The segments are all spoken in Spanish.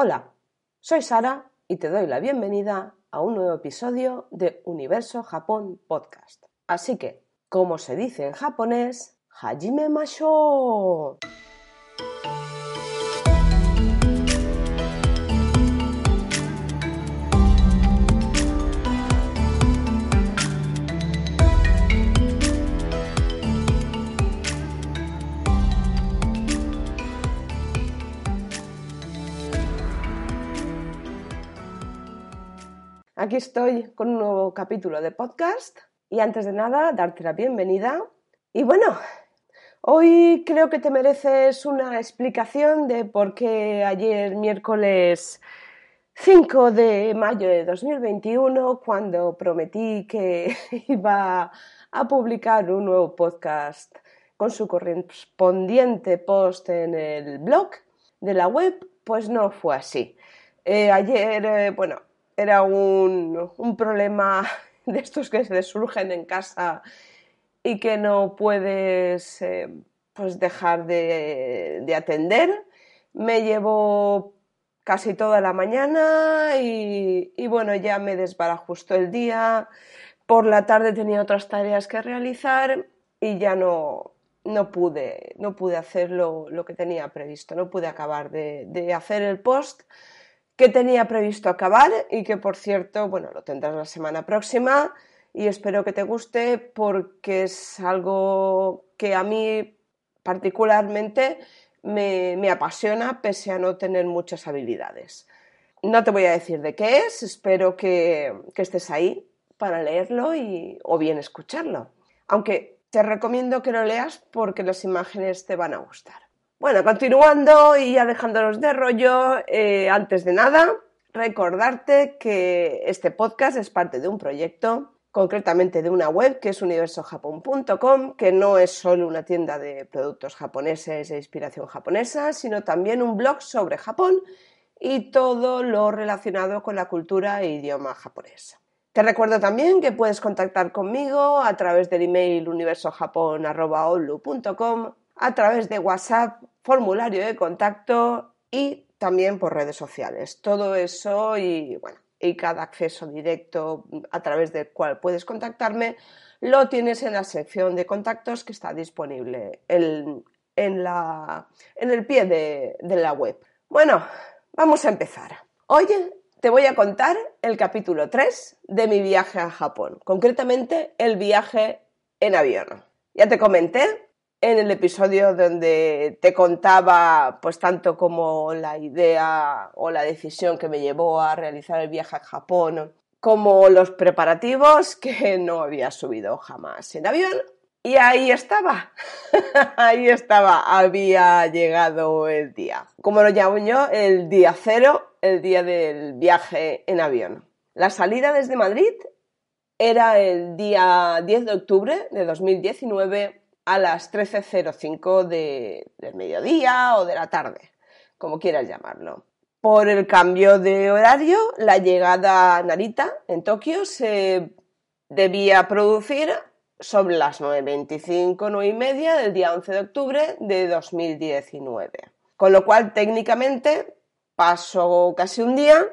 Hola, soy Sara y te doy la bienvenida a un nuevo episodio de Universo Japón Podcast. Así que, como se dice en japonés, Hajime Masho. Aquí estoy con un nuevo capítulo de podcast y antes de nada darte la bienvenida. Y bueno, hoy creo que te mereces una explicación de por qué ayer miércoles 5 de mayo de 2021, cuando prometí que iba a publicar un nuevo podcast con su correspondiente post en el blog de la web, pues no fue así. Eh, ayer, eh, bueno, era un, problema de estos que se surgen en casa y que no puedes eh, pues dejar de, atender. Me llevó casi toda la mañana y, bueno, ya me desbarajustó el día. Por la tarde tenía otras tareas que realizar y ya no, no pude, no pude hacer lo, que tenía previsto, no pude acabar de, de hacer el post que tenía previsto acabar y que por cierto, bueno, lo tendrás la semana próxima y espero que te guste porque es algo que a mí particularmente me, apasiona pese a no tener muchas habilidades. No te voy a decir de qué es, espero que, que estés ahí para leerlo y, o bien escucharlo. Aunque te recomiendo que lo leas porque las imágenes te van a gustar. Bueno, continuando y ya dejándonos de rollo, eh, antes de nada, recordarte que este podcast es parte de un proyecto, concretamente de una web que es universojapón.com, que no es solo una tienda de productos japoneses e inspiración japonesa, sino también un blog sobre Japón y todo lo relacionado con la cultura e idioma japonés. Te recuerdo también que puedes contactar conmigo a través del email universojapón.com a través de WhatsApp, formulario de contacto y también por redes sociales. Todo eso y bueno, y cada acceso directo a través del cual puedes contactarme lo tienes en la sección de contactos que está disponible en, la, en el pie de, de la web. Bueno, vamos a empezar. Hoy te voy a contar el capítulo 3 de mi viaje a Japón, concretamente el viaje en avión. Ya te comenté en el episodio donde te contaba pues tanto como la idea o la decisión que me llevó a realizar el viaje a Japón, como los preparativos que no había subido jamás en avión. Y ahí estaba, ahí estaba, había llegado el día. Como lo llamo yo, el día cero, el día del viaje en avión. La salida desde Madrid era el día 10 de octubre de 2019 a las 13.05 de, del mediodía o de la tarde, como quieras llamarlo. Por el cambio de horario, la llegada Narita, en Tokio, se debía producir sobre las 9.25, 9.30 del día 11 de octubre de 2019. Con lo cual, técnicamente, pasó casi un día,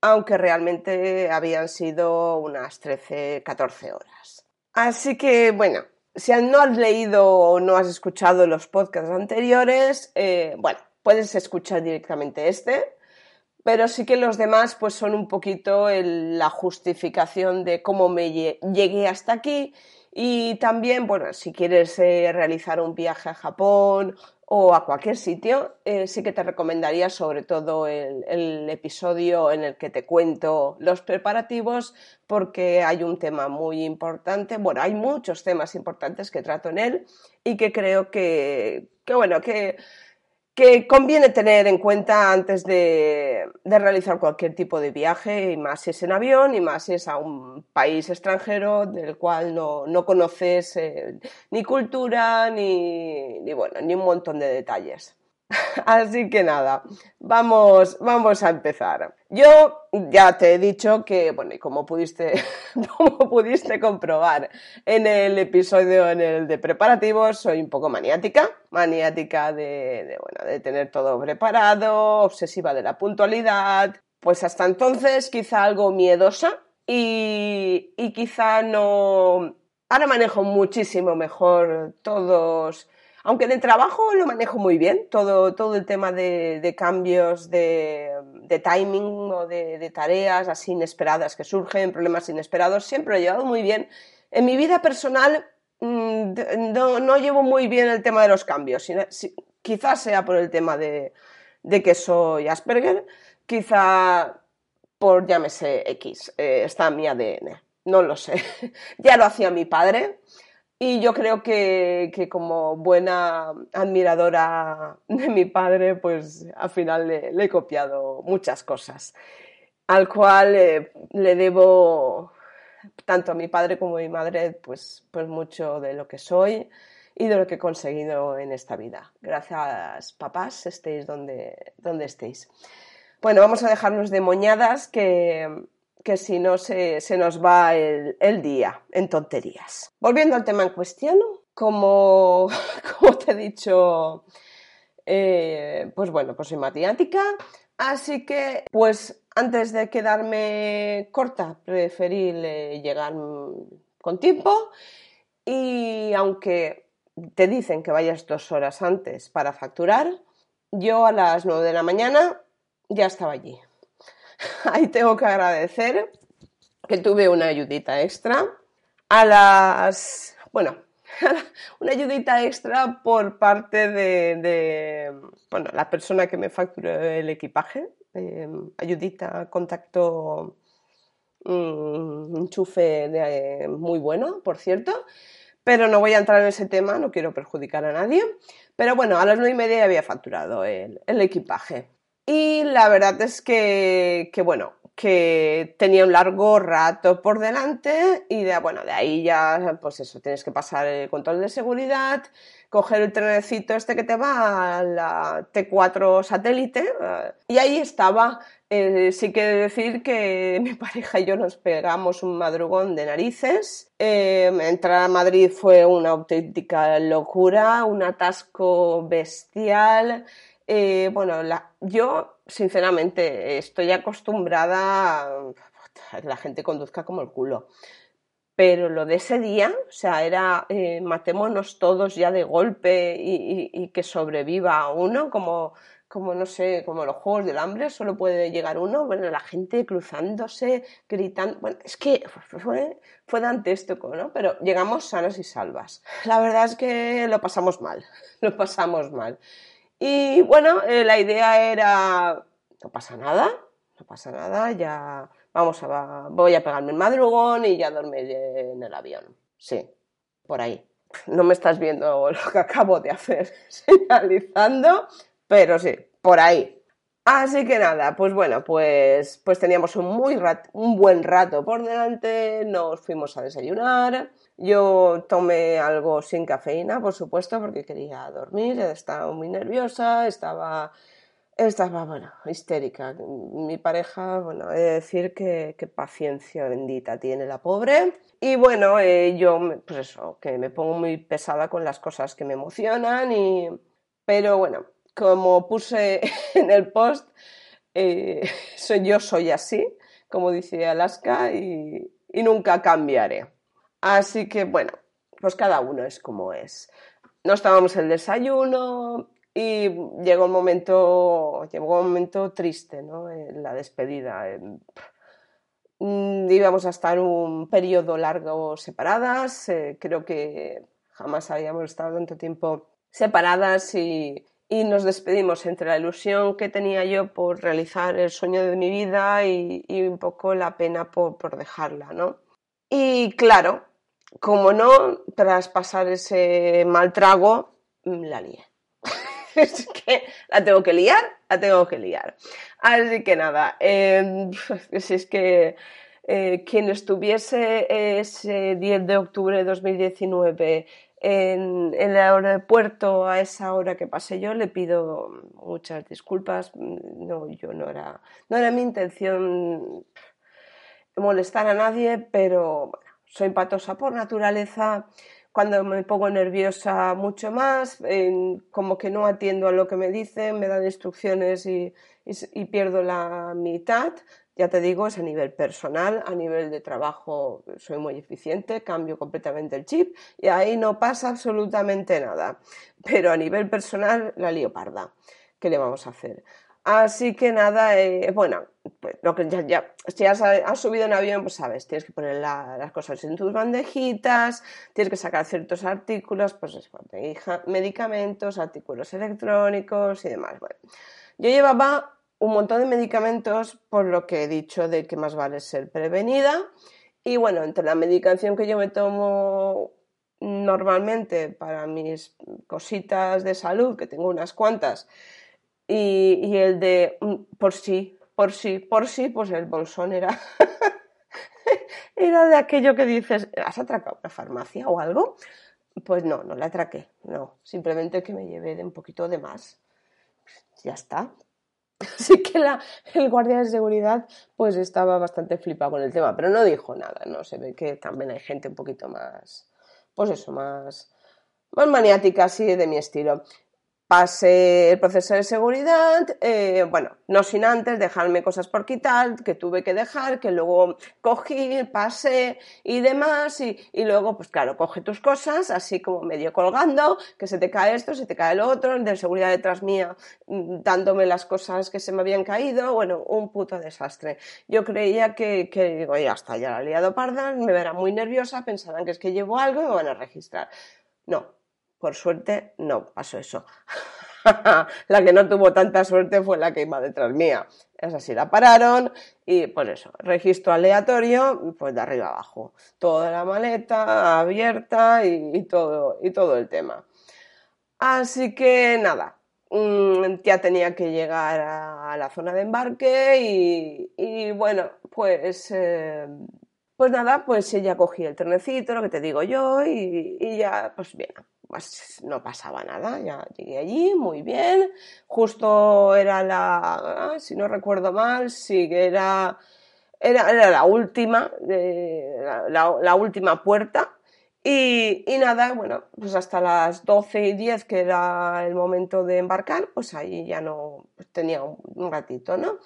aunque realmente habían sido unas 13, 14 horas. Así que, bueno, si no has leído o no has escuchado los podcasts anteriores, eh, bueno, puedes escuchar directamente este, pero sí que los demás pues son un poquito la justificación de cómo me llegué hasta aquí. Y también, bueno, si quieres eh, realizar un viaje a Japón o a cualquier sitio, eh, sí que te recomendaría sobre todo el, episodio en el que te cuento los preparativos porque hay un tema muy importante, bueno, hay muchos temas importantes que trato en él y que creo que, que bueno, que que conviene tener en cuenta antes de, realizar cualquier tipo de viaje, y más si es en avión, y más si es a un país extranjero del cual no, conoces eh, ni cultura ni, bueno, ni un montón de detalles. Así que nada, vamos, vamos a empezar. Yo ya te he dicho que, bueno, y como pudiste, como pudiste comprobar en el episodio en el de preparativos, soy un poco maniática, maniática de, bueno, de tener todo preparado, obsesiva de la puntualidad, pues hasta entonces quizá algo miedosa y, y quizá no... Ahora manejo muchísimo mejor todos aunque el trabajo lo manejo muy bien, todo, todo el tema de, cambios de, timing o de, tareas así inesperadas que surgen, problemas inesperados, siempre lo he llevado muy bien. En mi vida personal mm, no, llevo muy bien el tema de los cambios, quizás sea por el tema de, que soy Asperger, quizá por, llámese X, eh, está mi ADN, no lo sé. ya lo hacía mi padre y yo creo que, como buena admiradora de mi padre, pues al final le, he copiado muchas cosas, al cual eh, le debo tanto a mi padre como a mi madre, pues, pues mucho de lo que soy y de lo que he conseguido en esta vida. Gracias, papás, estéis donde, donde estéis. Bueno, vamos a dejarnos de moñadas que que si no se, nos va el, día en tonterías. Volviendo al tema en cuestión, como, como te he dicho, eh, pues bueno, pues soy matemática, así que pues antes de quedarme corta, preferí llegar con tiempo y aunque te dicen que vayas dos horas antes para facturar, yo a las nueve de la mañana ya estaba allí. ahí tengo que agradecer que tuve una ayudita extra. A las, bueno, una ayudita extra por parte de, bueno, la persona que me facturó el equipaje. Eh, ayudita, contacto, un enchufe de, muy bueno, por cierto. Pero no voy a entrar en ese tema, no quiero perjudicar a nadie. Pero bueno, a las nueve y media había facturado el equipaje. Y la verdad es que, bueno, que tenía un largo rato por delante y de, bueno, de ahí ya, pues eso, tienes que pasar el control de seguridad, coger el trenecito este que te va a la T4 satélite eh, y ahí estaba. Eh, sí que decir que mi pareja y yo nos pegamos un madrugón de narices. Eh, entrar a Madrid fue una auténtica locura, un atasco bestial. Eh, bueno, yo sinceramente estoy acostumbrada a que la gente conduzca como el culo. Pero lo de ese día, o sea, era eh, matémonos todos ya de golpe y, que sobreviva uno, como, como no sé, como los juegos del hambre, solo puede llegar uno. Bueno, la gente cruzándose, gritando. Bueno, es que fue, fue dantesco, ¿no? Pero llegamos sanas y salvas. La verdad es que lo pasamos mal, lo pasamos mal. Y bueno, eh, la idea era, no pasa nada, no pasa nada, ya vamos a, voy a pegarme el madrugón y ya dormiré en el avión. Sí, por ahí. No me estás viendo lo que acabo de hacer señalizando, pero sí, por ahí. Así que nada, pues bueno, pues, pues teníamos un, muy un buen rato por delante, nos fuimos a desayunar, yo tomé algo sin cafeína, por supuesto, porque quería dormir, estaba muy nerviosa, estaba, estaba, bueno, histérica. Mi pareja, bueno, he de decir que, paciencia bendita tiene la pobre. Y bueno, eh, yo, pues eso, que me pongo muy pesada con las cosas que me emocionan y... Pero bueno, como puse en el post, eh, soy, yo soy así, como dice Alaska, y nunca cambiaré. Así que bueno, pues cada uno es como es. Nos tomamos el desayuno y llegó un momento, llegó un momento triste, ¿no? la despedida. Mm, íbamos a estar un periodo largo separadas, eh, creo que jamás habíamos estado tanto tiempo separadas y, nos despedimos entre la ilusión que tenía yo por realizar el sueño de mi vida y, un poco la pena por, por dejarla, ¿no? Y claro, como no, tras pasar ese mal trago, mm, la lié. es que la tengo que liar, la tengo que liar. Así que nada, em, si es que eh, quien estuviese ese 10 de octubre de 2019 en, el aeropuerto a esa hora que pasé yo le pido muchas disculpas. No, yo no era, no era mi intención molestar a nadie, pero soy patosa por naturaleza. Cuando me pongo nerviosa mucho más, como que no atiendo a lo que me dicen, me dan instrucciones y pierdo la mitad. Ya te digo, es a nivel personal, a nivel de trabajo soy muy eficiente, cambio completamente el chip y ahí no pasa absolutamente nada. Pero a nivel personal, la lío parda. ¿Qué le vamos a hacer? Así que nada, eh, bueno, pues lo que ya, si has, subido en avión, pues sabes, tienes que poner las cosas en tus bandejitas, tienes que sacar ciertos artículos, pues medicamentos, artículos electrónicos y demás. Bueno, yo llevaba un montón de medicamentos, por lo que he dicho de que más vale ser prevenida. Y bueno, entre la medicación que yo me tomo normalmente para mis cositas de salud, que tengo unas cuantas, y, el de mm, por sí, por sí, por sí, pues el bolsón era, era de aquello que dices, ¿has atracado una farmacia o algo? Pues no, no la atraqué, no, simplemente que me llevé de un poquito de más. Ya está, Así que el guardia de seguridad pues estaba bastante flipado con el tema, pero no dijo nada, ¿no? Se ve que también hay gente un poquito más, pues eso, más, más maniática así de mi estilo pasé el proceso de seguridad, eh, bueno, no sin antes dejarme cosas por quitar, que tuve que dejar, que luego cogí, pasé y demás, y, luego, pues claro, coge tus cosas, así como medio colgando, que se te cae esto, se te cae lo otro, de seguridad detrás mía, mm, dándome las cosas que se me habían caído, bueno, un puto desastre. Yo creía que, que digo, ya está, ya la he liado parda, me verán muy nerviosa, pensarán que es que llevo algo y me van a registrar. No, por suerte no pasó eso. la que no tuvo tanta suerte fue la que iba detrás mía. Esa sí la pararon y pues eso, registro aleatorio, pues de arriba abajo. Toda la maleta abierta y, todo, y todo el tema. Así que nada, mm, ya tenía que llegar a la zona de embarque y, bueno, pues, eh, pues nada, pues ella cogí el trenecito, lo que te digo yo, y ya, pues bien, pues no pasaba nada, ya llegué allí, muy bien, justo era la, ah, si no recuerdo mal, sí que era, era, la última, la, última puerta, y, nada, bueno, pues hasta las 12 y 10, que era el momento de embarcar, pues ahí ya no, pues tenía un, ratito, ¿no?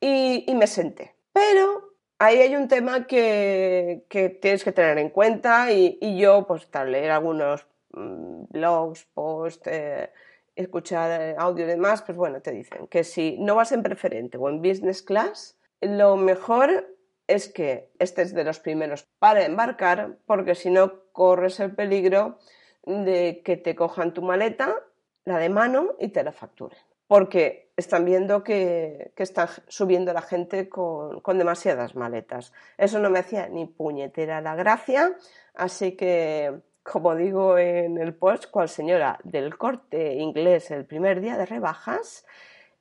Y, me senté. Pero ahí hay un tema que, tienes que tener en cuenta y, y yo, pues tal, leer algunos blogs, posts, eh, escuchar eh, audio y demás, pues bueno, te dicen que si no vas en preferente o en business class, lo mejor es que estés de los primeros para embarcar, porque si no corres el peligro de que te cojan tu maleta, la de mano, y te la facturen. Porque están viendo que, que están subiendo la gente con, con, demasiadas maletas. Eso no me hacía ni puñetera la gracia, así que como digo en el post, cual señora del corte inglés el primer día de rebajas,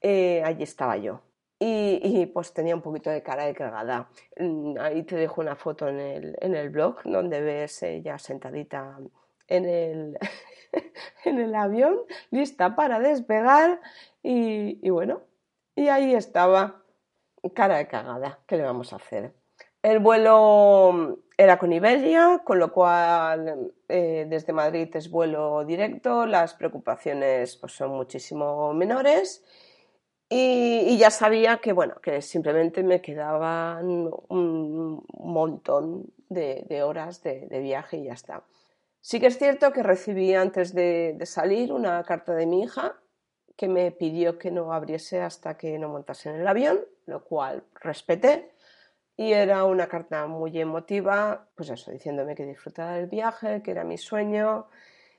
eh, allí estaba yo. Y, pues tenía un poquito de cara de cagada. Mm, ahí te dejo una foto en el, en el blog donde ves ella sentadita en el, en el avión, lista para despegar. Y, y bueno, y ahí estaba, cara de cagada. ¿Qué le vamos a hacer? El vuelo era con Iberia, con lo cual eh, desde Madrid es vuelo directo, las preocupaciones pues, son muchísimo menores y, ya sabía que, bueno, que simplemente me quedaban un montón de, horas de, viaje y ya está. Sí que es cierto que recibí antes de salir una carta de mi hija que me pidió que no abriese hasta que no montase en el avión, lo cual respeté y era una carta muy emotiva, pues eso, diciéndome que disfrutaba del viaje, que era mi sueño,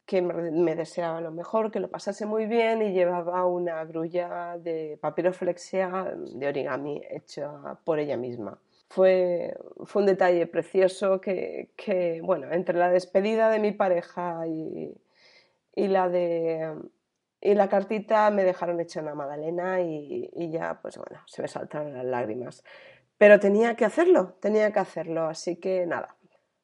que me deseaba lo mejor, que lo pasase muy bien y llevaba una grulla de papiroflexia de origami hecha por ella misma. Fue, fue un detalle precioso que, que, bueno, entre la despedida de mi pareja y, y la de y la cartita me dejaron hecha una magdalena y, y, ya, pues bueno, se me saltaron las lágrimas. Pero tenía que hacerlo, tenía que hacerlo, así que nada.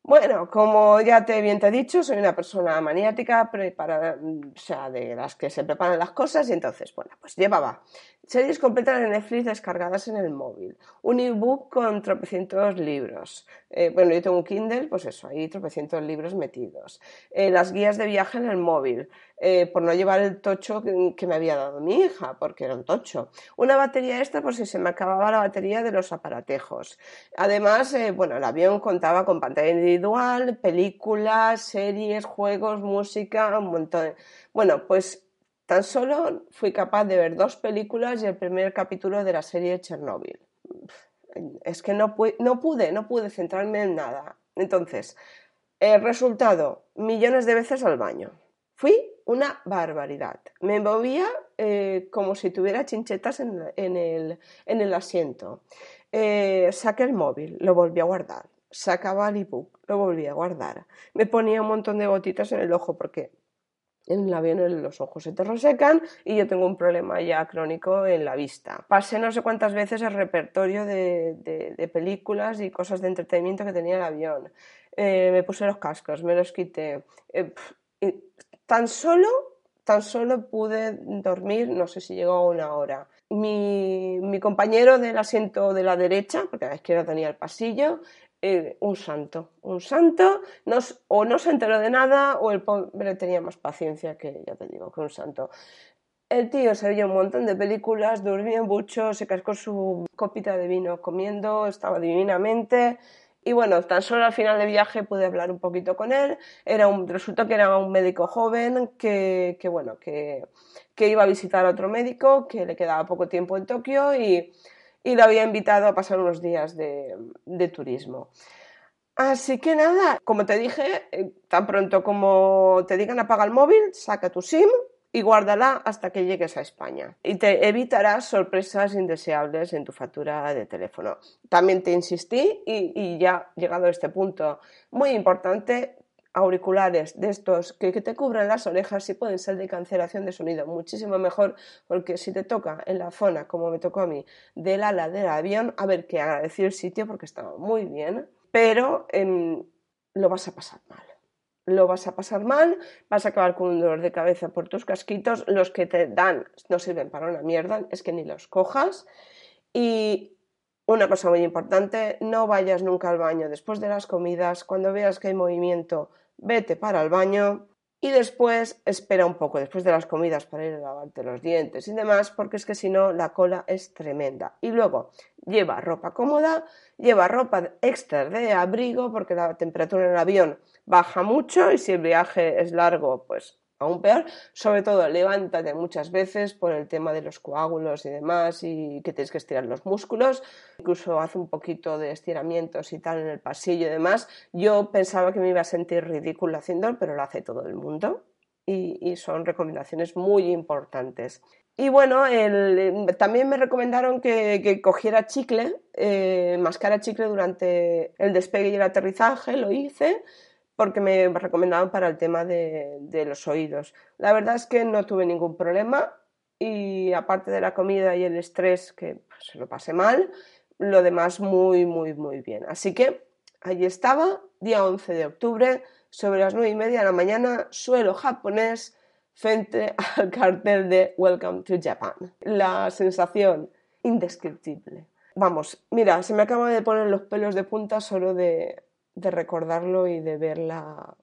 Bueno, como ya te bien te he dicho, soy una persona maniática, para, o sea, de las que se preparan las cosas y entonces, bueno, pues llevaba series completas de Netflix descargadas en el móvil, un ebook con tropecientos libros, eh, bueno, yo tengo un Kindle, pues eso, hay tropecientos libros metidos, eh, las guías de viaje en el móvil, eh, por no llevar el tocho que, me había dado mi hija, porque era un tocho, una batería extra por si se me acababa la batería de los aparatejos. Además, bueno, el avión contaba con pantalla individual, películas, series, juegos, música, un montón. Bueno, pues Tan solo fui capaz de ver dos películas y el primer capítulo de la serie Chernobyl. Es que no, pude, no pude centrarme en nada. Entonces, el resultado, millones de veces al baño. Fui una barbaridad. Me movía eh, como si tuviera chinchetas en, el, asiento. Eh, saqué el móvil, lo volví a guardar. Sacaba el ebook, lo volví a guardar. Me ponía un montón de gotitas en el ojo porque en el avión los ojos se te resecan y yo tengo un problema ya crónico en la vista. Pasé no sé cuántas veces el repertorio de, películas y cosas de entretenimiento que tenía el avión. Eh, me puse los cascos, me los quité. Eh, tan solo, tan solo pude dormir, no sé si llegó a una hora. Mi, mi compañero del asiento de la derecha, porque a la izquierda tenía el pasillo, eh, un santo, un santo, o no se enteró de nada o el pobre tenía más paciencia que, ya te digo, que un santo. El tío se vio un montón de películas, dormía mucho, se cascó su copita de vino comiendo, estaba divinamente. Y bueno, tan solo al final del viaje pude hablar un poquito con él. Era un, resultó que era un médico joven que, que bueno, que, que iba a visitar a otro médico, que le quedaba poco tiempo en Tokio y, y lo había invitado a pasar unos días de, turismo. Así que nada, como te dije, eh, tan pronto como te digan apaga el móvil, saca tu SIM y guárdala hasta que llegues a España. Y te evitarás sorpresas indeseables en tu factura de teléfono. También te insistí y, y ya llegado a este punto, muy importante, auriculares de estos que, te cubran las orejas y pueden ser de cancelación de sonido muchísimo mejor porque si te toca en la zona como me tocó a mí del ala del avión a ver que agradecí el sitio porque estaba muy bien pero em, lo vas a pasar mal lo vas a pasar mal, vas a acabar con un dolor de cabeza por tus casquitos, los que te dan no sirven para una mierda, es que ni los cojas. Y una cosa muy importante, no vayas nunca al baño después de las comidas, cuando veas que hay movimiento vete para el baño y después espera un poco después de las comidas para ir a lavarte los dientes y demás, porque es que si no la cola es tremenda. Y luego lleva ropa cómoda, lleva ropa extra de abrigo, porque la temperatura en el avión baja mucho y si el viaje es largo, pues aún peor. Sobre todo, levántate muchas veces por el tema de los coágulos y demás y que tienes que estirar los músculos. Incluso hace un poquito de estiramientos y tal en el pasillo y demás. Yo pensaba que me iba a sentir ridículo haciéndolo, pero lo hace todo el mundo y, son recomendaciones muy importantes. Y bueno, también me recomendaron que, cogiera chicle, eh, mascara chicle durante el despegue y el aterrizaje, lo hice porque me recomendaban para el tema de, los oídos. La verdad es que no tuve ningún problema y aparte de la comida y el estrés, que pues, se lo pasé mal, lo demás muy, muy, muy bien. Así que allí estaba, día 11 de octubre, sobre las 9 y media de la mañana, suelo japonés frente al cartel de Welcome to Japan. La sensación indescriptible. Vamos, mira, se me acaban de poner los pelos de punta solo de, de recordarlo y de ver la,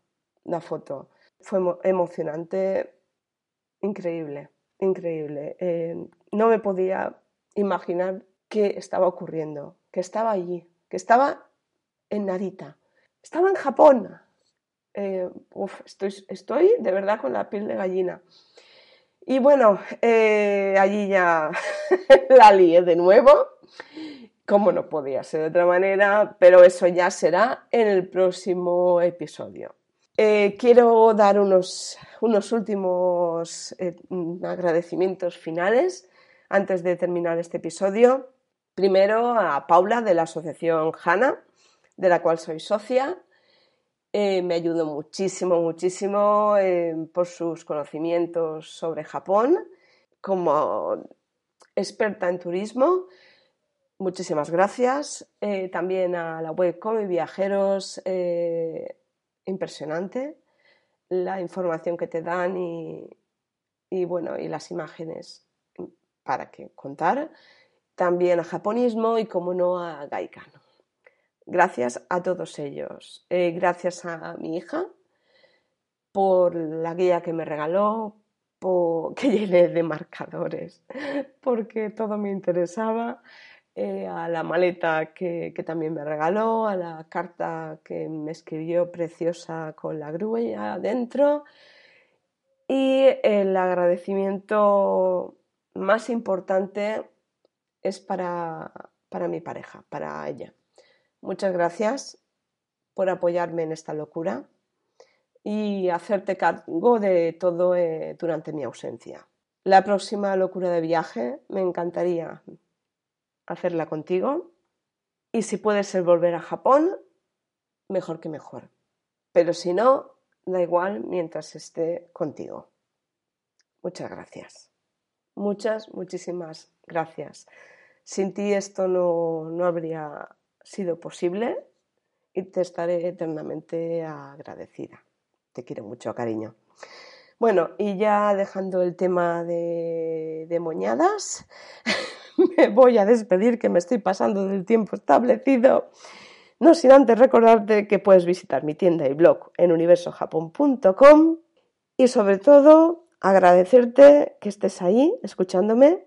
foto. Fue emocionante, increíble, increíble. Eh, no me podía imaginar qué estaba ocurriendo, que estaba allí, que estaba en Narita, estaba en Japón. Eh, estoy, estoy de verdad con la piel de gallina. Y bueno, eh, allí ya la lié de nuevo como no podía ser de otra manera, pero eso ya será en el próximo episodio. Eh, quiero dar unos, unos últimos eh, agradecimientos finales antes de terminar este episodio. Primero a Paula de la asociación HANA, de la cual soy socia. Eh, me ayudó muchísimo, muchísimo por sus conocimientos sobre Japón como experta en turismo muchísimas gracias. Eh, también a la web Come Viajeros, eh, impresionante la información que te dan y, bueno, y las imágenes para que contar. También a Japonismo y, como no, a Gaikano. Gracias a todos ellos. Eh, gracias a mi hija por la guía que me regaló, por, que llené de marcadores, porque todo me interesaba. Eh, a la maleta que, también me regaló, a la carta que me escribió preciosa con la grúa adentro y el agradecimiento más importante es para, para mi pareja, para ella. Muchas gracias por apoyarme en esta locura y hacerte cargo de todo eh, durante mi ausencia. La próxima locura de viaje me encantaría hacerla contigo. Y si puede ser volver a Japón, mejor que mejor. Pero si no, da igual mientras esté contigo. Muchas gracias. Muchas, muchísimas gracias. Sin ti esto no, no habría sido posible y te estaré eternamente agradecida. Te quiero mucho, cariño. Bueno, y ya dejando el tema de, de moñadas, me voy a despedir, que me estoy pasando del tiempo establecido. No sin antes recordarte que puedes visitar mi tienda y blog en universojapón.com y sobre todo agradecerte que estés ahí escuchándome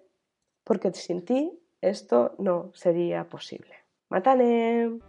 porque sin ti esto no sería posible. ¡Matane!